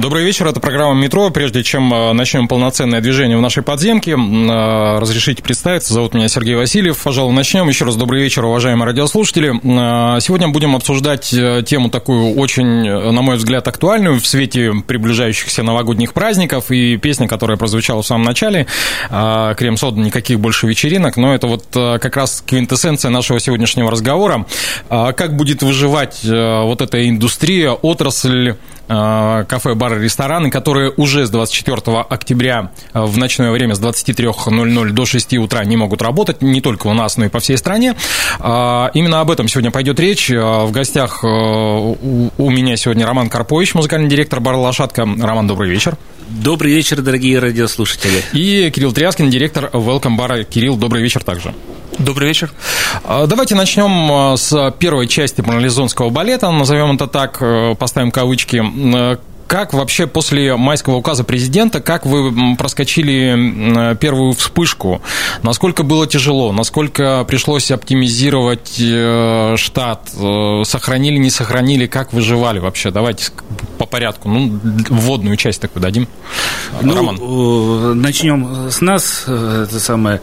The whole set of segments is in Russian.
Добрый вечер, это программа «Метро». Прежде чем э, начнем полноценное движение в нашей подземке, э, разрешите представиться. Зовут меня Сергей Васильев. Пожалуй, начнем. Еще раз добрый вечер, уважаемые радиослушатели. Э, сегодня будем обсуждать тему такую очень, на мой взгляд, актуальную в свете приближающихся новогодних праздников и песня, которая прозвучала в самом начале. Крем-сода, никаких больше вечеринок. Но это вот как раз квинтэссенция нашего сегодняшнего разговора. Как будет выживать вот эта индустрия, отрасль Э, кафе, бары, рестораны, которые уже с 24 октября э, в ночное время с 23.00 до 6 утра не могут работать, не только у нас, но и по всей стране. Э, именно об этом сегодня пойдет речь. В гостях у меня сегодня Роман Карпович, музыкальный директор бара «Лошадка». Роман, добрый вечер. Добрый вечер, дорогие радиослушатели. И Кирилл Тряскин, директор Welcome бара. Кирилл, добрый вечер также. Добрый вечер. Давайте начнем с первой части парализонского балета, назовем это так, поставим кавычки. Как вообще после майского указа президента, как вы проскочили первую вспышку? Насколько было тяжело? Насколько пришлось оптимизировать э, штат? Э, сохранили, не сохранили? Как выживали вообще? Давайте по порядку. Ну, вводную часть такую дадим. Ну, Роман. Э, начнем с нас. Это самое.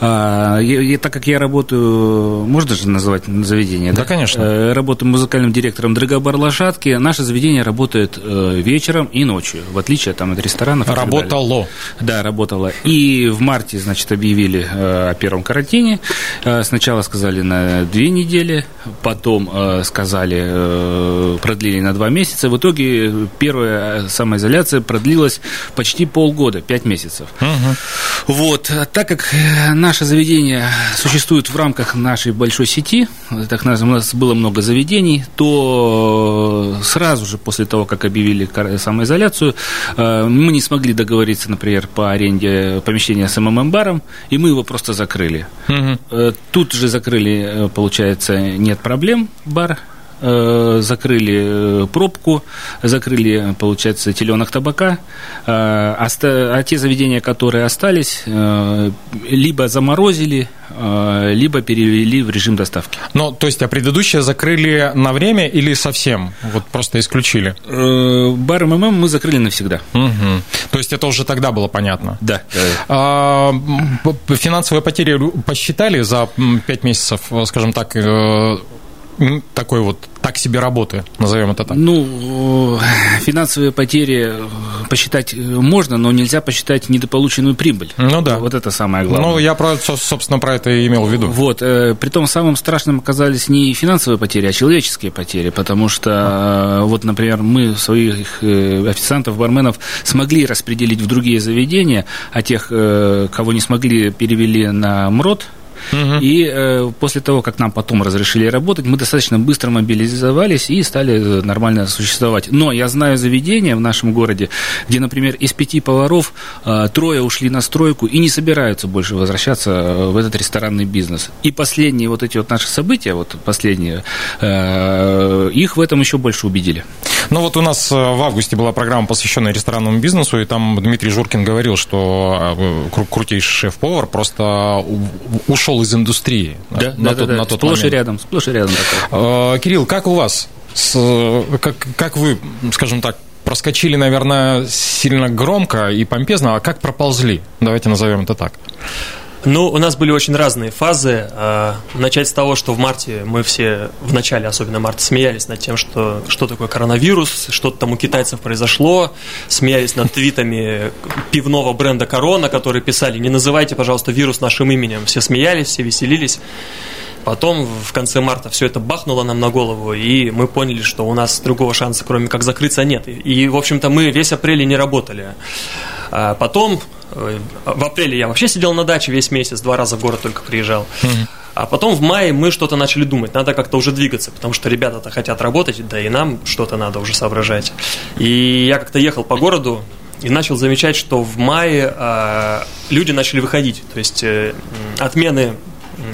А, я, так как я работаю, можно же называть заведение? Да, да? конечно. Работаю музыкальным директором Драгобар Лошадки. Наше заведение работает вечером и ночью, в отличие там, от ресторанов. Работало. Да, работало. И в марте, значит, объявили э, о первом карантине. Э, сначала сказали на две недели, потом э, сказали, продлили на два месяца. В итоге первая самоизоляция продлилась почти полгода, пять месяцев. Угу. Вот. Так как наше заведение существует в рамках нашей большой сети, так у нас было много заведений, то сразу же после того, как объявили самоизоляцию. Э, мы не смогли договориться, например, по аренде помещения с МММ-баром, и мы его просто закрыли. Угу. Тут же закрыли, э, получается, нет проблем бар, закрыли пробку, закрыли, получается, теленок табака, а те заведения, которые остались, либо заморозили, Э, либо перевели в режим доставки. Ну, то есть, а предыдущие закрыли на время или совсем? Вот просто исключили? Э, бар МММ мы закрыли навсегда. Угу. То есть, это уже тогда было понятно? Да. А, финансовые потери посчитали за 5 месяцев, скажем так, э, такой вот так себе работы, назовем это так? Ну, финансовые потери э, посчитать можно, но нельзя посчитать недополученную прибыль. Ну да. Вот это самое главное. Ну, я, про, собственно, про это и имел в виду. Вот. Э, притом самым страшным оказались не финансовые потери, а человеческие потери, потому что, а. вот, например, мы своих э, официантов, барменов смогли распределить в другие заведения, а тех, кого не смогли, перевели на МРОД, Угу. И э, после того, как нам потом разрешили работать, мы достаточно быстро мобилизовались и стали э, нормально существовать. Но я знаю заведения в нашем городе, где, например, из пяти поваров э, трое ушли на стройку и не собираются больше возвращаться э, в этот ресторанный бизнес. И последние вот эти вот наши события, вот последние, э, их в этом еще больше убедили. Ну вот у нас э, в августе была программа, посвященная ресторанному бизнесу, и там Дмитрий Журкин говорил, что крутейший шеф-повар просто ушел из индустрии. Да, на, да, тот, да, на тот сплошь момент. и рядом, сплошь и рядом. Такое. Кирилл, как у вас? С, как, как вы, скажем так, проскочили, наверное, сильно громко и помпезно, а как проползли? Давайте назовем это так. Ну, у нас были очень разные фазы. А, начать с того, что в марте мы все, в начале особенно марта, смеялись над тем, что, что такое коронавирус, что-то там у китайцев произошло, смеялись над твитами пивного бренда «Корона», которые писали «Не называйте, пожалуйста, вирус нашим именем». Все смеялись, все веселились. Потом в конце марта все это бахнуло нам на голову, и мы поняли, что у нас другого шанса, кроме как закрыться, нет. И, в общем-то, мы весь апрель не работали. А потом, в апреле я вообще сидел на даче весь месяц, два раза в город только приезжал. А потом в мае мы что-то начали думать, надо как-то уже двигаться, потому что ребята-то хотят работать, да и нам что-то надо уже соображать. И я как-то ехал по городу, и начал замечать, что в мае э, люди начали выходить. То есть э, отмены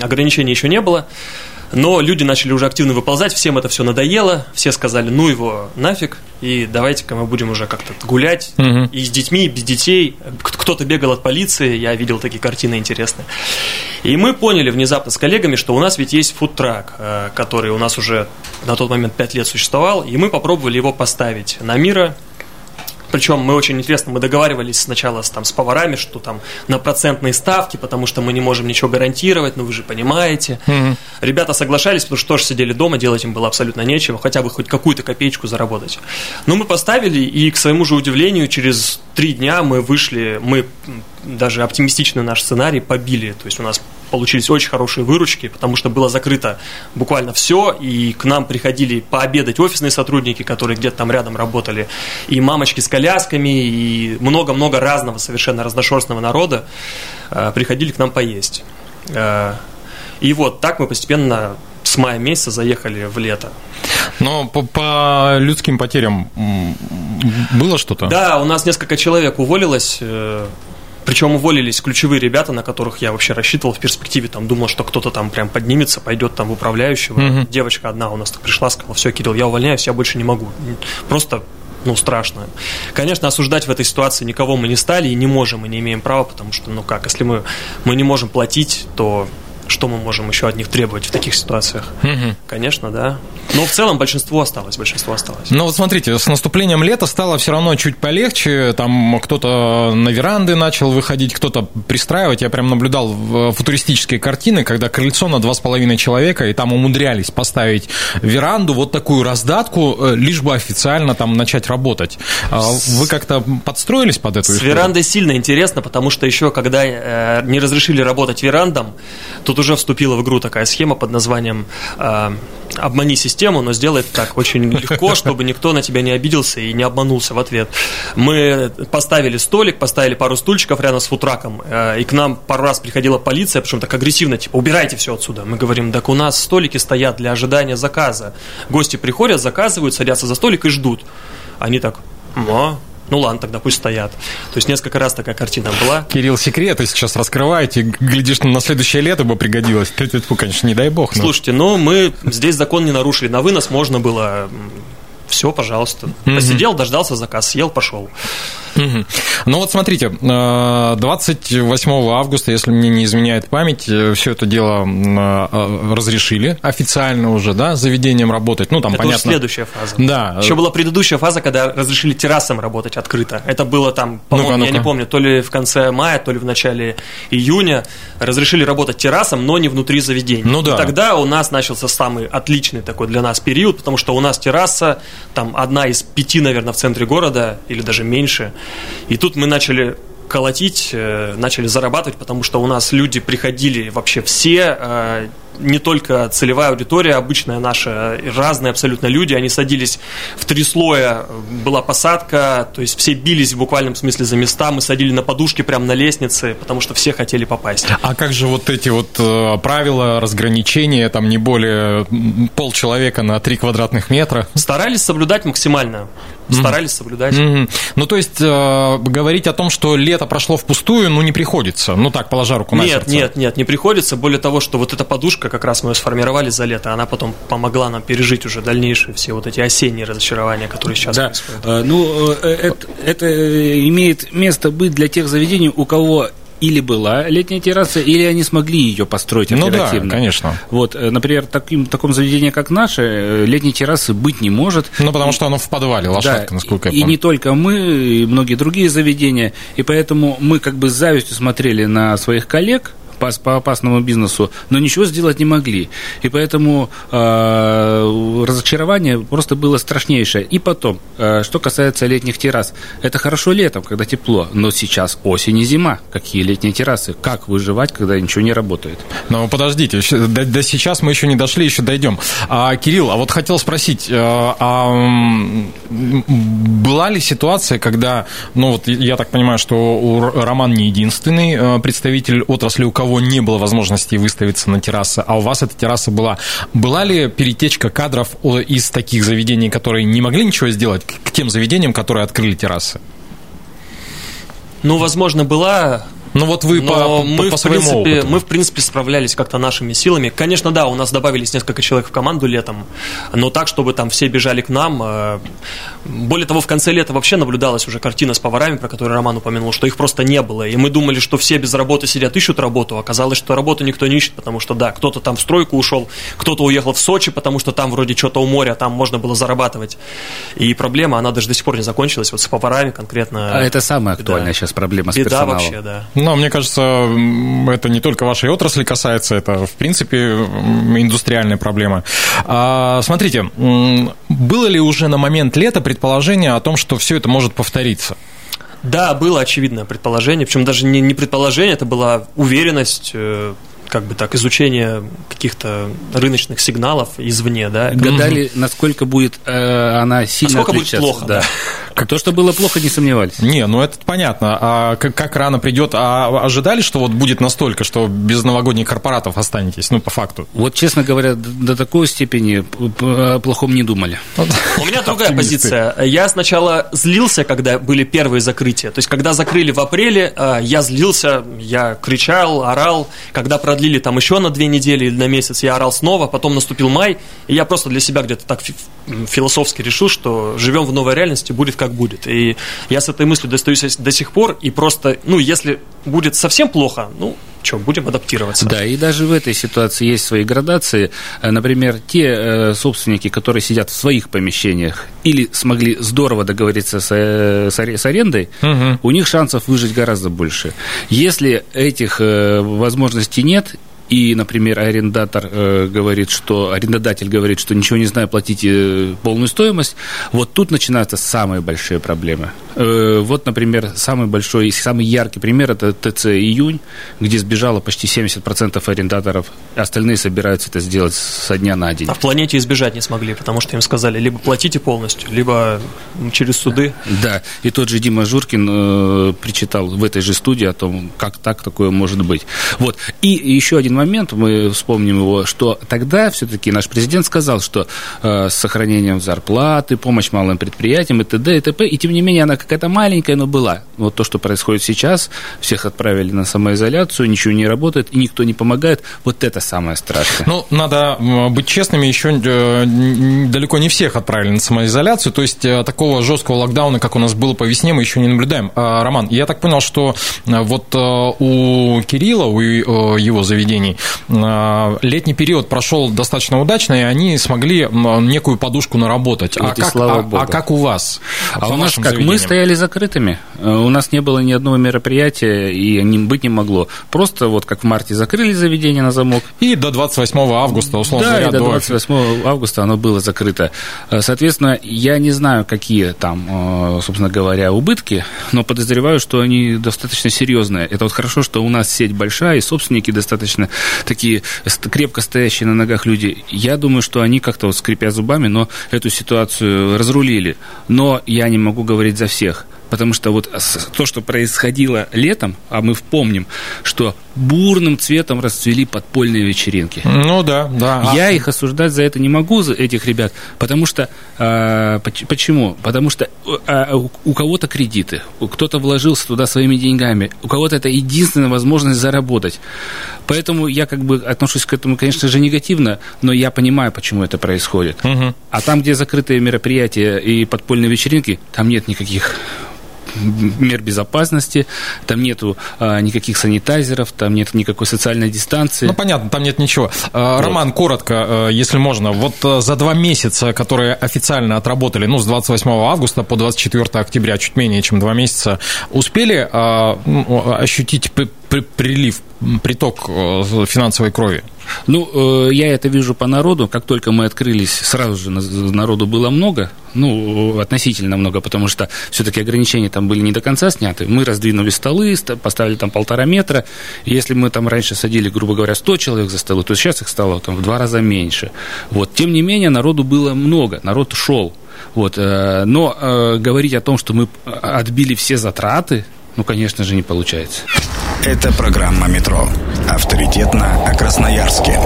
ограничений еще не было, но люди начали уже активно выползать, всем это все надоело, все сказали, ну его нафиг, и давайте-ка мы будем уже как-то гулять, угу. и с детьми, и без детей. Кто-то бегал от полиции, я видел такие картины интересные. И мы поняли внезапно с коллегами, что у нас ведь есть фудтрак, э, который у нас уже на тот момент 5 лет существовал, и мы попробовали его поставить на мира, причем мы очень интересно, мы договаривались сначала с, там, с поварами, что там на процентные ставки, потому что мы не можем ничего гарантировать, ну вы же понимаете. Угу. Ребята соглашались, потому что тоже сидели дома, делать им было абсолютно нечего, хотя бы хоть какую-то копеечку заработать. Но мы поставили, и к своему же удивлению, через три дня мы вышли, мы даже оптимистичный наш сценарий побили. То есть у нас получились очень хорошие выручки, потому что было закрыто буквально все, и к нам приходили пообедать офисные сотрудники, которые где-то там рядом работали, и мамочки с колясками, и много-много разного совершенно разношерстного народа э, приходили к нам поесть. Э, и вот так мы постепенно с мая месяца заехали в лето. Но по, по людским потерям было что-то? Да, у нас несколько человек уволилось. Причем уволились ключевые ребята, на которых я вообще рассчитывал в перспективе, там думал, что кто-то там прям поднимется, пойдет там в управляющего. Mm-hmm. Девочка одна у нас так пришла, сказала, все, Кирилл, я увольняюсь, я больше не могу. Просто ну, страшно. Конечно, осуждать в этой ситуации никого мы не стали и не можем, и не имеем права, потому что, ну как, если мы, мы не можем платить, то что мы можем еще от них требовать в таких ситуациях? Угу. Конечно, да. Но в целом большинство осталось, большинство осталось. Ну вот смотрите, с наступлением лета стало все равно чуть полегче. Там кто-то на веранды начал выходить, кто-то пристраивать. Я прям наблюдал футуристические картины, когда крыльцо на два с половиной человека, и там умудрялись поставить веранду, вот такую раздатку, э, лишь бы официально там начать работать. А вы как-то подстроились под эту С историю? верандой сильно интересно, потому что еще когда э, не разрешили работать верандам, тут уже вступила в игру такая схема под названием э, «Обмани систему, но сделай так очень легко, чтобы никто на тебя не обиделся и не обманулся в ответ». Мы поставили столик, поставили пару стульчиков рядом с футраком, э, и к нам пару раз приходила полиция, причем так агрессивно, типа «убирайте все отсюда». Мы говорим «так у нас столики стоят для ожидания заказа». Гости приходят, заказывают, садятся за столик и ждут. Они так «а, ну ладно, тогда пусть стоят. То есть несколько раз такая картина была. Кирилл, секреты сейчас раскрываете, глядишь, на следующее лето бы пригодилось. Конечно, не дай бог. Но... Слушайте, ну мы здесь закон не нарушили. На вынос можно было все, пожалуйста. Посидел, дождался заказ, съел, пошел. Ну вот смотрите, 28 э, августа, если мне не изменяет память, э, все это дело э, разрешили официально уже, да, заведением работать. Ну, там, это понятно. следующая фаза. Да. Еще была предыдущая фаза, когда разрешили террасам работать открыто. Это было там, по-моему, ну я не помню, то ли в конце мая, то ли в начале июня. Разрешили работать террасам, но не внутри заведения. Ну да. И тогда у нас начался самый отличный такой для нас период, потому что у нас терраса, там одна из пяти, наверное, в центре города, или даже меньше. И тут мы начали колотить, э, начали зарабатывать, потому что у нас люди приходили вообще все, э, не только целевая аудитория, обычная наша, разные абсолютно люди, они садились в три слоя, была посадка, то есть все бились в буквальном смысле за места, мы садили на подушки прямо на лестнице, потому что все хотели попасть. А как же вот эти вот э, правила, разграничения, там не более полчеловека на три квадратных метра? Старались соблюдать максимально старались mm-hmm. соблюдать. Mm-hmm. Ну, то есть, э, говорить о том, что лето прошло впустую, ну, не приходится. Ну, так, положа руку на нет, сердце. Нет, нет, не приходится. Более того, что вот эта подушка поддержка, как раз мы ее сформировали за лето, она потом помогла нам пережить уже дальнейшие все вот эти осенние разочарования, которые сейчас да. происходят. Э, ну, э, это, это имеет место быть для тех заведений, у кого или была летняя терраса, или они смогли ее построить оперативно. Ну да, конечно. Вот, э, например, таким, таком заведении, как наше, летней террасы быть не может. Ну, потому что оно в подвале, лошадка, да, насколько я помню. И не только мы, и многие другие заведения. И поэтому мы как бы с завистью смотрели на своих коллег, по опасному бизнесу, но ничего сделать не могли. И поэтому э, разочарование просто было страшнейшее. И потом, э, что касается летних террас, это хорошо летом, когда тепло, но сейчас осень и зима. Какие летние террасы? Как выживать, когда ничего не работает? Ну, подождите, до, до сейчас мы еще не дошли, еще дойдем. А, Кирилл, а вот хотел спросить, а, а, была ли ситуация, когда, ну вот я так понимаю, что Роман не единственный э, представитель отрасли, у кого не было возможности выставиться на террасы, а у вас эта терраса была. Была ли перетечка кадров из таких заведений, которые не могли ничего сделать, к тем заведениям, которые открыли террасы? Ну, возможно, была ну вот вы Но по, мы, по, в своему принципе, опыту. мы, в принципе, справлялись как-то нашими силами. Конечно, да, у нас добавились несколько человек в команду летом, но так, чтобы там все бежали к нам. Более того, в конце лета вообще наблюдалась уже картина с поварами, про которую Роман упомянул, что их просто не было. И мы думали, что все без работы сидят, ищут работу. Оказалось, что работу никто не ищет, потому что, да, кто-то там в стройку ушел, кто-то уехал в Сочи, потому что там вроде что-то у моря, там можно было зарабатывать. И проблема, она даже до сих пор не закончилась, вот с поварами конкретно. А это самая актуальная Да. сейчас проблема с Беда персоналом. вообще, да. Но мне кажется, это не только вашей отрасли касается, это, в принципе, индустриальная проблема. А, смотрите, было ли уже на момент лета предположение о том, что все это может повториться? Да, было очевидное предположение, причем даже не, не предположение, это была уверенность, э, как бы так, изучение каких-то рыночных сигналов извне, да. Гадали, насколько будет э, она сильно Насколько будет плохо, да. Как то, что было плохо, не сомневались. Не, ну это понятно. А как, как рано придет? А ожидали, что вот будет настолько, что без новогодних корпоратов останетесь? Ну, по факту. Вот, честно говоря, до такой степени о плохом не думали. У меня другая позиция. Я сначала злился, когда были первые закрытия. То есть, когда закрыли в апреле, э, я злился, я кричал, орал. Когда продлили там еще на две недели или на месяц, я орал снова. Потом наступил май, и я просто для себя где-то так фи- философски решил, что живем в новой реальности, будет как будет. И я с этой мыслью достаюсь до сих пор, и просто, ну, если будет совсем плохо, ну, что, будем адаптироваться. Да, и даже в этой ситуации есть свои градации. Э, Например, те э, собственники, которые сидят в своих помещениях или смогли здорово договориться с, э, с аре- с арендой, Мгм. у них шансов выжить гораздо больше. Если этих возможностей нет, и, например, арендатор э, говорит, что арендодатель говорит, что ничего не знаю, платите э, полную стоимость, вот тут начинаются самые большие проблемы. Э, вот, например, самый большой и самый яркий пример это ТЦ июнь, где сбежало почти 70% арендаторов, остальные собираются это сделать со дня на день. А в планете избежать не смогли, потому что им сказали, либо платите полностью, либо через суды. Да, и тот же Дима Журкин э, причитал в этой же студии о том, как так такое может быть. Вот. И еще один момент, мы вспомним его, что тогда все-таки наш президент сказал, что э, с сохранением зарплаты, помощь малым предприятиям и т.д. и т.п. И тем не менее она какая-то маленькая, но была. Вот то, что происходит сейчас, всех отправили на самоизоляцию, ничего не работает, и никто не помогает. Вот это самое страшное. Ну, надо м, быть честными, еще э, далеко не всех отправили на самоизоляцию, то есть э, такого жесткого локдауна, как у нас было по весне, мы еще не наблюдаем. А, Роман, я так понял, что э, вот э, у Кирилла, у э, его заведений, э, летний период прошел достаточно удачно, и они смогли некую подушку наработать. Вот а, как, слава а- богу. а как у вас? А у нас как? Мы заведениям? стояли закрытыми. Э, У нас не было ни одного мероприятия, и не, быть не могло. Просто вот как в марте закрыли заведение на замок, И до 28 августа, условно да, говоря, и до до 28 августа оно было закрыто. Э, Соответственно, я не знаю, какие там, э, собственно говоря, убытки, но подозреваю, что они достаточно серьезные. Это вот хорошо, что у нас сеть большая, и собственники достаточно такие крепко стоящие на ногах люди. Я думаю, что они как-то вот скрипя зубами, но эту ситуацию разрулили. Но я не могу говорить за всех. Потому что вот то, что происходило летом, а мы помним, что бурным цветом расцвели подпольные вечеринки. Ну да, да. Я их осуждать за это не могу, за этих ребят, потому что... поч- почему? Потому что а, у, кого-то кредиты, кто-то вложился туда своими деньгами, у кого-то это единственная возможность заработать. Поэтому я как бы отношусь к этому, конечно же, негативно, но я понимаю, почему это происходит. Мгм. А там, где закрытые мероприятия и подпольные вечеринки, там нет никаких мер безопасности, там нету а, никаких санитайзеров, там нет никакой социальной дистанции. Ну, понятно, там нет ничего. Э, Роман, коротко, э, если можно, вот э, за два месяца, которые официально отработали, ну, с 28 августа по 24 октября, чуть менее чем два месяца, успели э, ну, ощутить при- при- прилив, приток э, финансовой крови? Ну, э, я это вижу по народу. Как только мы открылись, сразу же на- народу было много. Ну, относительно много, потому что все-таки ограничения там были не до конца сняты. Мы раздвинули столы, ста- поставили там полтора метра. Если мы там раньше садили, грубо говоря, 100 человек за столы, то сейчас их стало там в два раза меньше. Вот. Тем не менее, народу было много, народ шел. Вот, э, но э, говорить о том, что мы отбили все затраты, ну, конечно же, не получается. Это программа «Метро». Авторитетно о Красноярске.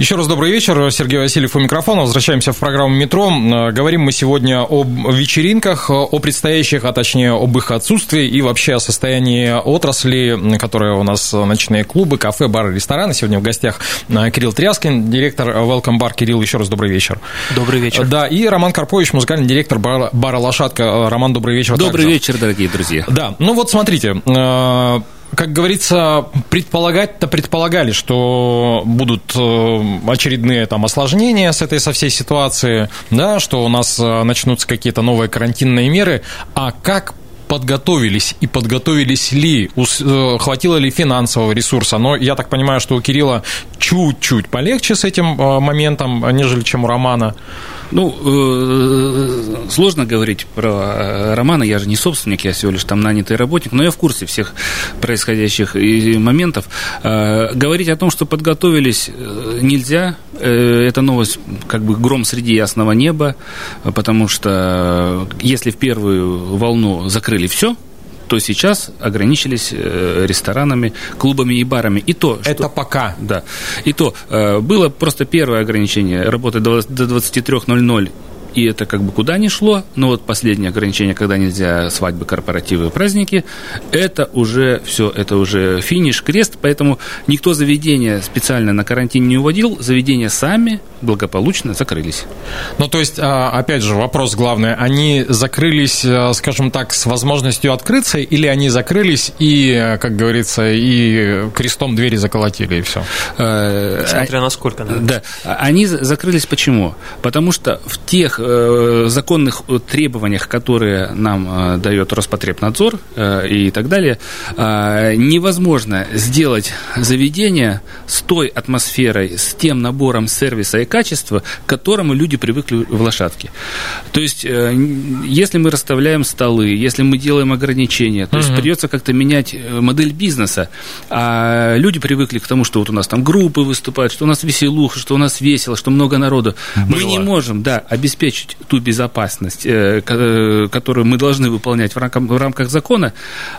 Еще раз добрый вечер. Сергей Васильев у микрофона. Возвращаемся в программу «Метро». Э, говорим мы сегодня об вечеринках, о предстоящих, а точнее об их отсутствии и вообще о состоянии отрасли, которая у нас ночные клубы, кафе, бары, рестораны. Сегодня в гостях э, Кирилл Тряскин, директор Welcome Bar. Кирилл, еще раз добрый вечер. Добрый вечер. Да, и Роман Карпович, музыкальный директор бара, бара «Лошадка». Роман, добрый вечер. Добрый также. вечер, дорогие друзья. Да, ну вот смотрите, э, как говорится, предполагать-то предполагали, что будут э, очередные там осложнения с этой со всей ситуации, да, что у нас э, начнутся какие-то новые карантинные меры, а как подготовились и подготовились ли, э, хватило ли финансового ресурса. Но я так понимаю, что у Кирилла чуть-чуть полегче с этим моментом, нежели чем у Романа. Ну, э, сложно говорить про э, Романа, я же не собственник, я всего лишь там нанятый работник, но я в курсе всех происходящих моментов. Э, говорить о том, что подготовились, нельзя. Это новость как бы гром среди ясного неба, потому что если в первую волну закрыли все, то сейчас ограничились э, ресторанами, клубами и барами. И то, что, Это пока. Да. И то, э, было просто первое ограничение, работать до 23.00 и это как бы куда ни шло, но вот последнее ограничение, когда нельзя свадьбы, корпоративы, праздники, это уже все, это уже финиш, крест, поэтому никто заведения специально на карантин не уводил, заведения сами благополучно закрылись. Ну, то есть, а, опять же, вопрос главный, они закрылись, э, скажем так, с возможностью открыться, или они закрылись и, как говорится, и крестом двери заколотили, и все? Э, Смотря на сколько. Да, они закрылись почему? Потому что в тех э, законных требованиях, которые нам э, дает Роспотребнадзор э, и так далее, э, невозможно сделать заведение с той атмосферой, с тем набором сервиса и качества, к которому люди привыкли в лошадке. То есть, э, если мы расставляем столы, если мы делаем ограничения, то есть придется как-то менять э, модель бизнеса. А люди привыкли к тому, что вот у нас там группы выступают, что у нас веселуха, что у нас весело, что много народу. Было. Мы не можем, да, обеспечить обеспечить ту безопасность, э, э, которую мы должны выполнять в рамках, в рамках закона,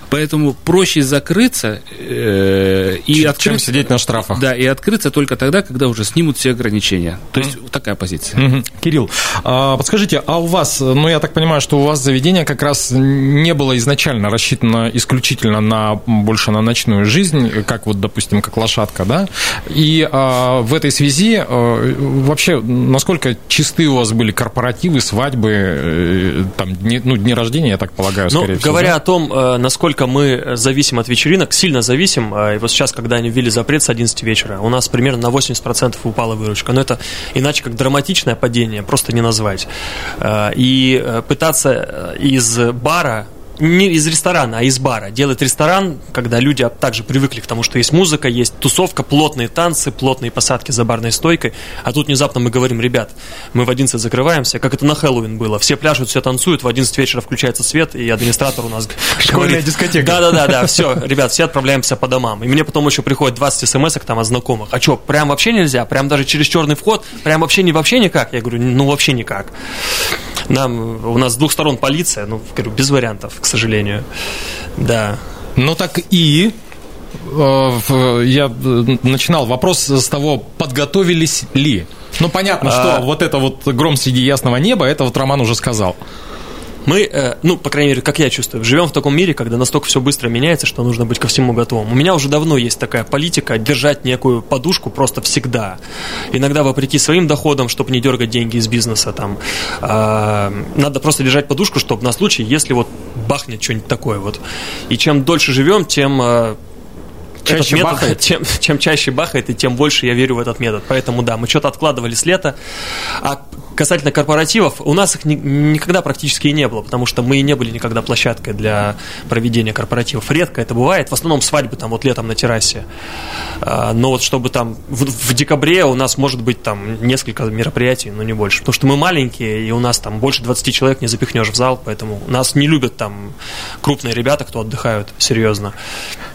поэтому проще закрыться э, и чем, открыться, чем сидеть на штрафах. Да, и открыться только тогда, когда уже снимут все ограничения. То есть mm. такая позиция. Mm-hmm. Кирилл, а, подскажите, а у вас, ну я так понимаю, что у вас заведение как раз не было изначально рассчитано исключительно на больше на ночную жизнь, как вот, допустим, как лошадка, да? И а, в этой связи а, вообще насколько чисты у вас были корпорации корпоративы, свадьбы, э, там, дни, ну, дни рождения, я так полагаю, ну, скорее всего. Говоря да? о том, э, насколько мы зависим от вечеринок, сильно зависим, э, и вот сейчас, когда они ввели запрет с 11 вечера, у нас примерно на 80% упала выручка. Но это иначе как драматичное падение, просто не назвать. И пытаться из бара не из ресторана, а из бара. Делать ресторан, когда люди также привыкли к тому, что есть музыка, есть тусовка, плотные танцы, плотные посадки за барной стойкой. А тут внезапно мы говорим, ребят, мы в 11 закрываемся, как это на Хэллоуин было. Все пляшут, все танцуют, в 11 вечера включается свет, и администратор у нас Школьная говорит, дискотека. Да-да-да, да, все, ребят, все отправляемся по домам. И мне потом еще приходит 20 смс там от знакомых. А что, прям вообще нельзя? Прям даже через черный вход? Прям вообще не вообще никак? Я говорю, ну вообще никак. Нам, у нас с двух сторон полиция, ну, говорю, без вариантов, к сожалению. Да. Ну так и э, я начинал вопрос с того, подготовились ли. Ну, понятно, что а... вот это вот гром среди ясного неба, это вот Роман уже сказал. Мы, э, ну, по крайней мере, как я чувствую, живем в таком мире, когда настолько все быстро меняется, что нужно быть ко всему готовым. У меня уже давно есть такая политика держать некую подушку просто всегда. Иногда вопреки своим доходам, чтобы не дергать деньги из бизнеса, там, э, надо просто держать подушку, чтобы на случай, если вот бахнет что-нибудь такое вот. И чем дольше живем, тем э, чаще метод, бахает. Чем, чем чаще бахает, и тем больше я верю в этот метод. Поэтому да, мы что-то откладывали с лета. А касательно корпоративов, у нас их ни, никогда практически и не было, потому что мы и не были никогда площадкой для проведения корпоративов. Редко это бывает, в основном свадьбы там вот летом на террасе. А, но вот чтобы там в, в декабре у нас может быть там несколько мероприятий, но не больше. Потому что мы маленькие, и у нас там больше 20 человек не запихнешь в зал, поэтому нас не любят там крупные ребята, кто отдыхают серьезно.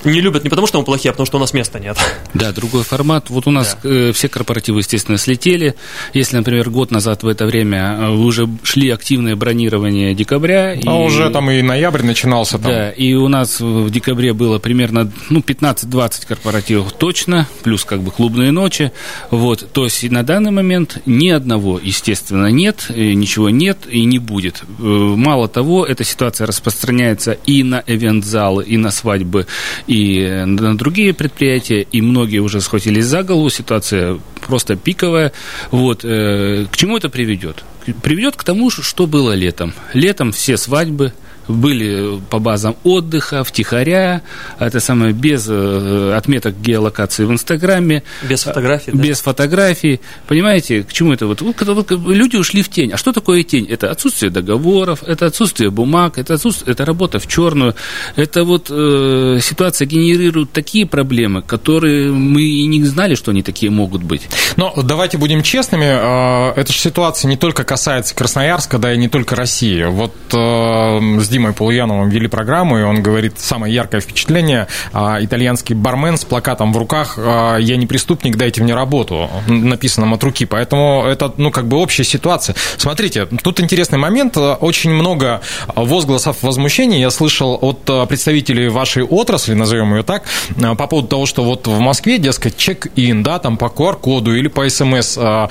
Не любят не потому, что мы плохие, а потому что у нас места нет. Да, другой формат. Вот у нас да. Э, все корпоративы, естественно, слетели. Если, например, год назад в это время э, уже шли активные бронирования декабря. А и... уже там и ноябрь начинался. Там. Да, и у нас в декабре было примерно ну, 15-20 корпоративов точно, плюс как бы клубные ночи. Вот, то есть на данный момент ни одного, естественно, нет, ничего нет и не будет. Мало того, эта ситуация распространяется и на эвент-залы, и на свадьбы, и на другие предприятия, и многие уже схватились за голову, ситуация просто пиковая. Вот. Э, к чему это приведет? Приведет к тому, что было летом. Летом все свадьбы, были по базам отдыха, втихаря, это самое, без э, отметок геолокации в Инстаграме. Без фотографий, да? Без фотографий. Понимаете, к чему это? Вот, вот, люди ушли в тень. А что такое тень? Это отсутствие договоров, это отсутствие бумаг, это, отсутствие, это работа в черную. Это вот э, ситуация генерирует такие проблемы, которые мы и не знали, что они такие могут быть. Но давайте будем честными, э, эта же ситуация не только касается Красноярска, да и не только России. Вот э, здесь Димой Полуяновым вели программу, и он говорит, самое яркое впечатление, а, итальянский бармен с плакатом в руках, а, я не преступник, дайте мне работу, написанным от руки, поэтому это, ну, как бы общая ситуация. Смотрите, тут интересный момент, очень много возгласов возмущения я слышал от представителей вашей отрасли, назовем ее так, по поводу того, что вот в Москве, дескать, чек-ин, да, там по QR-коду или по СМС, а,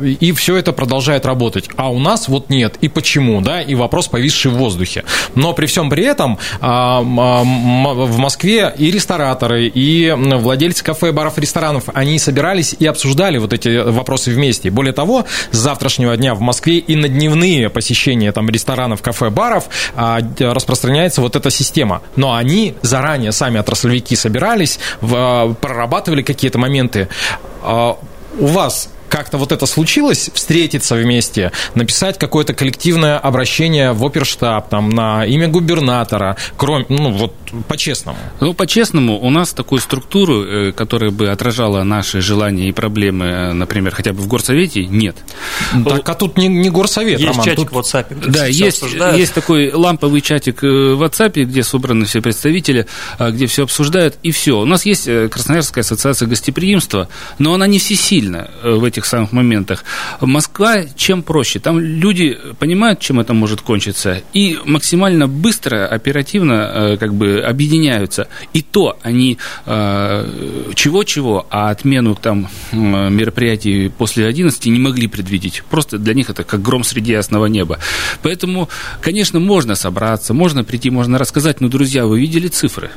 и все это продолжает работать, а у нас вот нет, и почему, да, и вопрос повисший в воздухе. Но при всем при этом а, в Москве и рестораторы, и владельцы кафе, баров, ресторанов, они собирались и обсуждали вот эти вопросы вместе. Более того, с завтрашнего дня в Москве и на дневные посещения там ресторанов, кафе, баров а, распространяется вот эта система. Но они заранее сами отраслевики собирались, прорабатывали какие-то моменты. А, у вас как-то вот это случилось, встретиться вместе, написать какое-то коллективное обращение в оперштаб, там, на имя губернатора, кроме, ну, вот, по-честному? Ну, по-честному, у нас такую структуру, э, которая бы отражала наши желания и проблемы, э, например, хотя бы в горсовете, нет. Так, а тут не, не горсовет, Есть Роман, чатик тут... в WhatsApp. Да, есть, есть такой ламповый чатик э, в WhatsApp, где собраны все представители, где все обсуждают, и все. У нас есть Красноярская ассоциация гостеприимства, но она не всесильна в этих этих самых моментах. Москва чем проще? Там люди понимают, чем это может кончиться, и максимально быстро, оперативно э, как бы объединяются. И то они э, чего-чего, а отмену там мероприятий после 11 не могли предвидеть. Просто для них это как гром среди ясного неба. Поэтому, конечно, можно собраться, можно прийти, можно рассказать, но, друзья, вы видели цифры?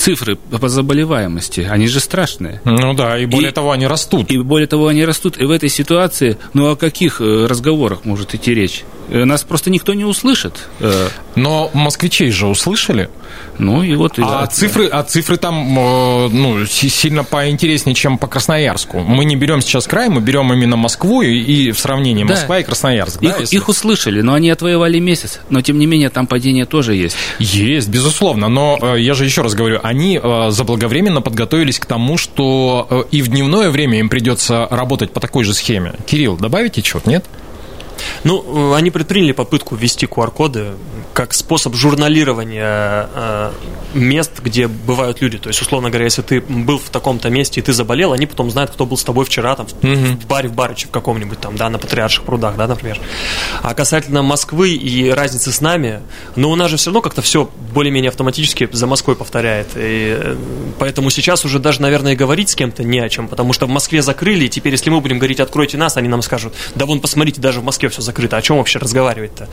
Цифры по заболеваемости, они же страшные. Ну да, и более и, того, они растут. И более того, они растут. И в этой ситуации, ну о каких э, разговорах может идти речь? Э, нас просто никто не услышит. Э. Но москвичей же услышали. Ну и вот... А, и, цифры, а цифры там ну, сильно поинтереснее, чем по Красноярску. Мы не берем сейчас край, мы берем именно Москву и, и в сравнении да. Москва и Красноярск. Их, да, если... их услышали, но они отвоевали месяц. Но тем не менее там падение тоже есть. Есть, безусловно. Но я же еще раз говорю, они заблаговременно подготовились к тому, что и в дневное время им придется работать по такой же схеме. Кирилл, добавите чего-то, нет? Ну, они предприняли попытку ввести QR-коды как способ журналирования э, мест, где бывают люди. То есть, условно говоря, если ты был в таком-то месте и ты заболел, они потом знают, кто был с тобой вчера там, mm-hmm. в баре в Барыче в каком-нибудь там, да, на Патриарших прудах, да, например. А касательно Москвы и разницы с нами, ну, у нас же все равно как-то все более-менее автоматически за Москвой повторяет. И э, поэтому сейчас уже даже, наверное, говорить с кем-то не о чем, потому что в Москве закрыли, и теперь, если мы будем говорить «откройте нас», они нам скажут «да вон, посмотрите, даже в Москве все закрыто, о чем вообще разговаривать-то?»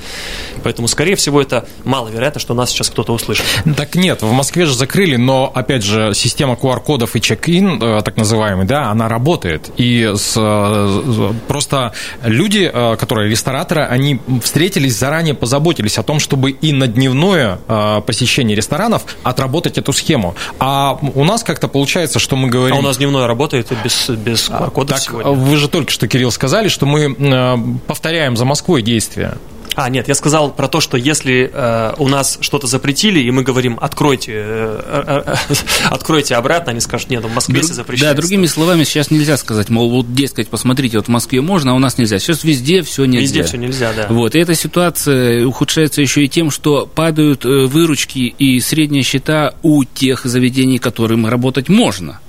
Поэтому, скорее всего, это маловероятно, что нас сейчас кто-то услышит. Так нет, в Москве же закрыли, но, опять же, система QR-кодов и чек-ин, э, так называемый, да, она работает. И с, э, просто люди, э, которые рестораторы, они встретились заранее, позаботились о том, чтобы и на дневное посещение ресторанов отработать эту схему. А у нас как-то получается, что мы говорим... А у нас дневное работает без, без QR-кодов так, сегодня. Вы же только что, Кирилл, сказали, что мы повторяем за Москвой действия. А, нет, я сказал про то, что если э, у нас что-то запретили, и мы говорим, откройте, э, э, э откройте обратно, они скажут, нет, в Москве Друг, запрещается. Да, другими словами, сейчас нельзя сказать, мол, вот, дескать, посмотрите, вот в Москве можно, а у нас нельзя. Сейчас везде все нельзя. Везде все нельзя, да. Вот, и эта ситуация ухудшается еще и тем, что падают э, выручки и средние счета у тех заведений, которым работать можно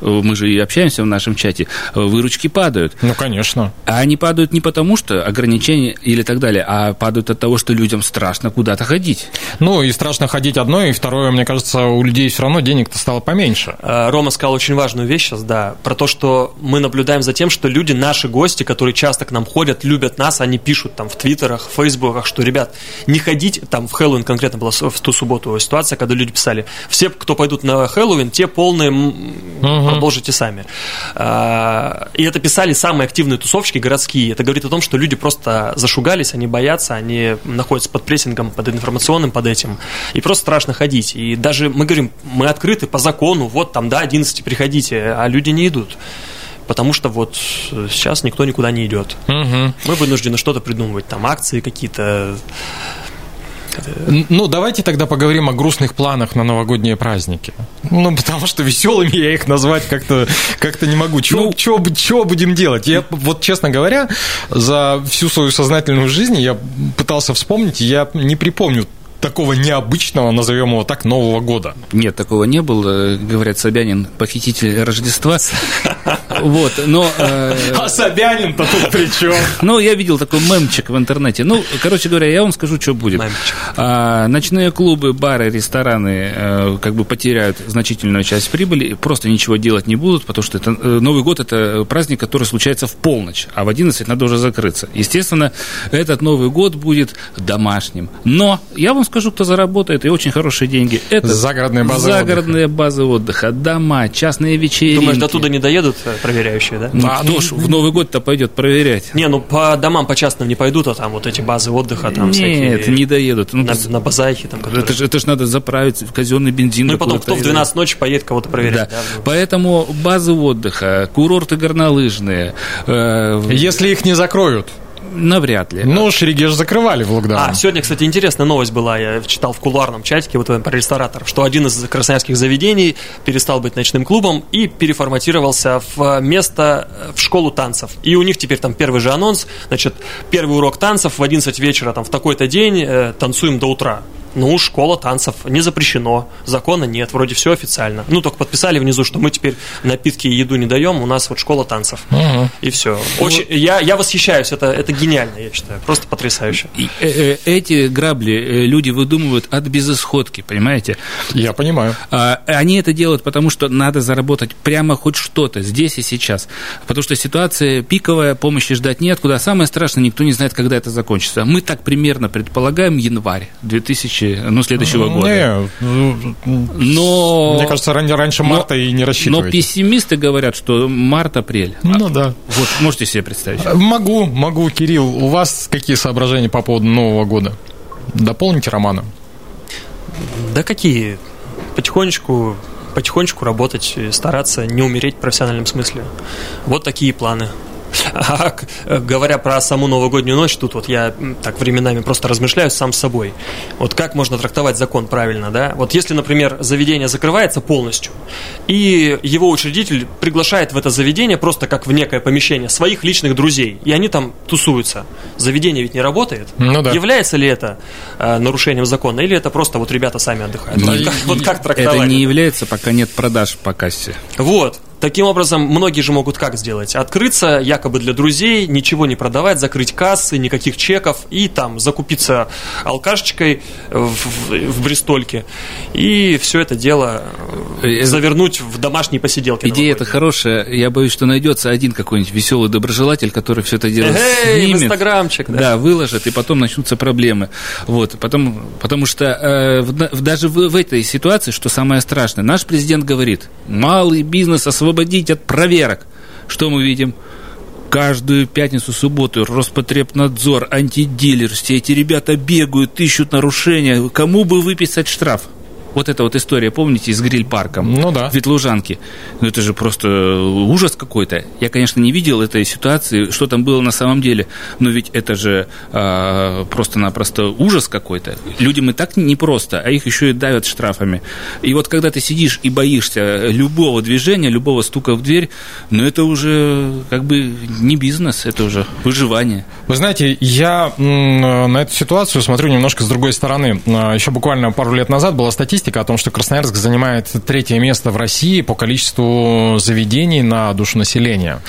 мы же и общаемся в нашем чате, выручки падают. Ну, конечно. А они падают не потому, что ограничения или так далее, а падают от того, что людям страшно куда-то ходить. Ну, и страшно ходить одно, и второе, мне кажется, у людей все равно денег-то стало поменьше. А, Рома сказал очень важную вещь сейчас, да, про то, что мы наблюдаем за тем, что люди, наши гости, которые часто к нам ходят, любят нас, они пишут там в твиттерах, в фейсбуках, что, ребят, не ходить, там в Хэллоуин конкретно была в ту субботу ситуация, когда люди писали, все, кто пойдут на Хэллоуин, те полные угу угу. продолжите сами. А, и это писали самые активные тусовщики городские. Это говорит о том, что люди просто зашугались, они боятся, они находятся под прессингом, под информационным, под этим. И просто страшно ходить. И даже мы говорим, мы открыты по закону, вот там, да, 11 приходите, а люди не идут потому что вот сейчас никто никуда не идет. Угу. Мы вынуждены что-то придумывать, там акции какие-то, ну, давайте тогда поговорим о грустных планах на новогодние праздники. Ну, потому что веселыми я их назвать как-то как не могу. Чего, ну, будем делать? Я, вот, честно говоря, за всю свою сознательную жизнь я пытался вспомнить, я не припомню такого необычного, назовем его так, Нового года? Нет, такого не было. Говорят, Собянин похититель Рождества. Вот, но... Э, а Собянин-то тут при чем? Ну, я видел такой мемчик в интернете. Ну, короче говоря, я вам скажу, что будет. А, ночные клубы, бары, рестораны э, как бы потеряют значительную часть прибыли, просто ничего делать не будут, потому что это, э, Новый год – это праздник, который случается в полночь, а в 11 надо уже закрыться. Естественно, этот Новый год будет домашним. Но я вам скажу, кто заработает, и очень хорошие деньги. Это загородные базы загородные отдыха. базы отдыха, дома, частные вечеринки. Думаешь, до туда не доедут э, проверяющие, да? Ну, а, кто ну, ж в Новый год-то пойдет проверять? Не, ну по домам, по частным не пойдут, а там вот эти базы отдыха, там Нет, всякие... не доедут. Ну, на, на базайке там. Которые... Это же это ж надо заправить в казенный бензин. Ну и потом, кто в 12 ночи поедет кого-то проверять. Да. Да? Поэтому базы отдыха, курорты горнолыжные. Э... Если их не закроют. Навряд ли. Ну, Шерегеш закрывали в локдаун. А, сегодня, кстати, интересная новость была. Я читал в кулуарном чатике вот про рестораторов, что один из красноярских заведений перестал быть ночным клубом и переформатировался в место, в школу танцев. И у них теперь там первый же анонс, значит, первый урок танцев в 11 вечера, там, в такой-то день, э, танцуем до утра ну, школа танцев не запрещено, закона нет, вроде все официально. Ну, только подписали внизу, что мы теперь напитки и еду не даем, у нас вот школа танцев. Угу. И все. Очень, я, я восхищаюсь, это, это гениально, я считаю, просто потрясающе. И, э, э, эти грабли э, люди выдумывают от безысходки, понимаете? Я понимаю. А, они это делают, потому что надо заработать прямо хоть что-то здесь и сейчас. Потому что ситуация пиковая, помощи ждать нет, куда самое страшное, никто не знает, когда это закончится. Мы так примерно предполагаем январь 2000 следующий, ну, следующего года. Не, но... Мне кажется, раньше марта но, и не рассчитывать. Но пессимисты говорят, что март-апрель. Ну, а, да. Вот, можете себе представить? Могу, могу. Кирилл, у вас какие соображения по поводу Нового года? Дополните Романа. Да какие? Потихонечку потихонечку работать, стараться не умереть в профессиональном смысле. Вот такие планы. А говоря про саму новогоднюю ночь, тут вот я так временами просто размышляю сам с собой. Вот как можно трактовать закон правильно, да? Вот если, например, заведение закрывается полностью, и его учредитель приглашает в это заведение просто как в некое помещение своих личных друзей, и они там тусуются. Заведение ведь не работает. Ну, да. Является ли это э, нарушением закона, или это просто вот ребята сами отдыхают? Ну, вот, как, вот как трактовать? Это не является, пока нет продаж по кассе. Вот. Таким образом, многие же могут как сделать? Открыться якобы для друзей, ничего не продавать, закрыть кассы, никаких чеков и там закупиться алкашечкой в, в, Бристольке и все это дело э, э, завернуть в домашние посиделки. Идея это хорошая. Я боюсь, что найдется один какой-нибудь веселый доброжелатель, который все это дело Эй, снимет. инстаграмчик, да. Да, выложит, и потом начнутся проблемы. Вот, потому, потому что э, в, даже в, в этой ситуации, что самое страшное, наш президент говорит, малый бизнес освободится освободить от проверок. Что мы видим? Каждую пятницу, субботу Роспотребнадзор, антидилер, все эти ребята бегают, ищут нарушения. Кому бы выписать штраф? Вот эта вот история, помните, с гриль-парком? Ну да. В Ветлужанке. Ну это же просто ужас какой-то. Я, конечно, не видел этой ситуации, что там было на самом деле, но ведь это же э, просто-напросто ужас какой-то. Людям и так непросто, а их еще и давят штрафами. И вот когда ты сидишь и боишься любого движения, любого стука в дверь, ну это уже как бы не бизнес, это уже выживание. Вы знаете, я на эту ситуацию смотрю немножко с другой стороны. А, еще буквально пару лет назад была статистика о том, что Красноярск занимает третье место в России по количеству заведений на душу населения.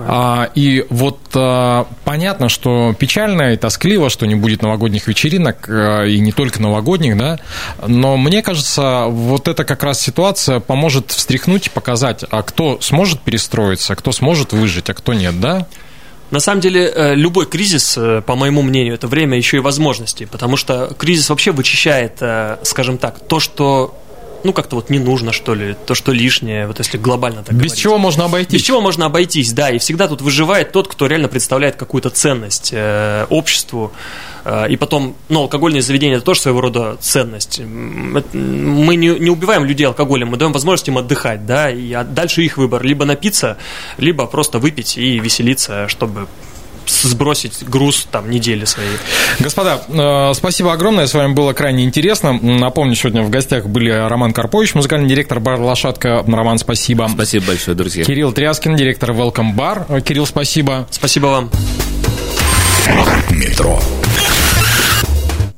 А, и вот а, понятно, что печально и тоскливо, что не будет новогодних вечеринок, и не только новогодних, да, но мне кажется, вот эта как раз ситуация поможет встряхнуть и показать, а кто сможет перестроиться, кто сможет выжить, а кто нет, да? На самом деле, э, любой кризис, э, по моему мнению, это время еще и возможностей, потому что кризис вообще вычищает, э, скажем так, то, что ну, как-то вот не нужно, что ли, то, что лишнее, вот если глобально так Без говорить. чего можно обойтись? Без чего можно обойтись, да, и всегда тут выживает тот, кто реально представляет какую-то ценность э, обществу, и потом, ну, алкогольные заведения – это тоже своего рода ценность. Мы не, не убиваем людей алкоголем, мы даем возможность им отдыхать, да, и дальше их выбор – либо напиться, либо просто выпить и веселиться, чтобы сбросить груз там недели своей. Господа, э, спасибо огромное, с вами было крайне интересно. Напомню, сегодня в гостях были Роман Карпович, музыкальный директор бар «Лошадка». Роман, спасибо. Спасибо большое, друзья. Кирилл Тряскин, директор Welcome Bar. Кирилл, спасибо. Спасибо вам. Метро.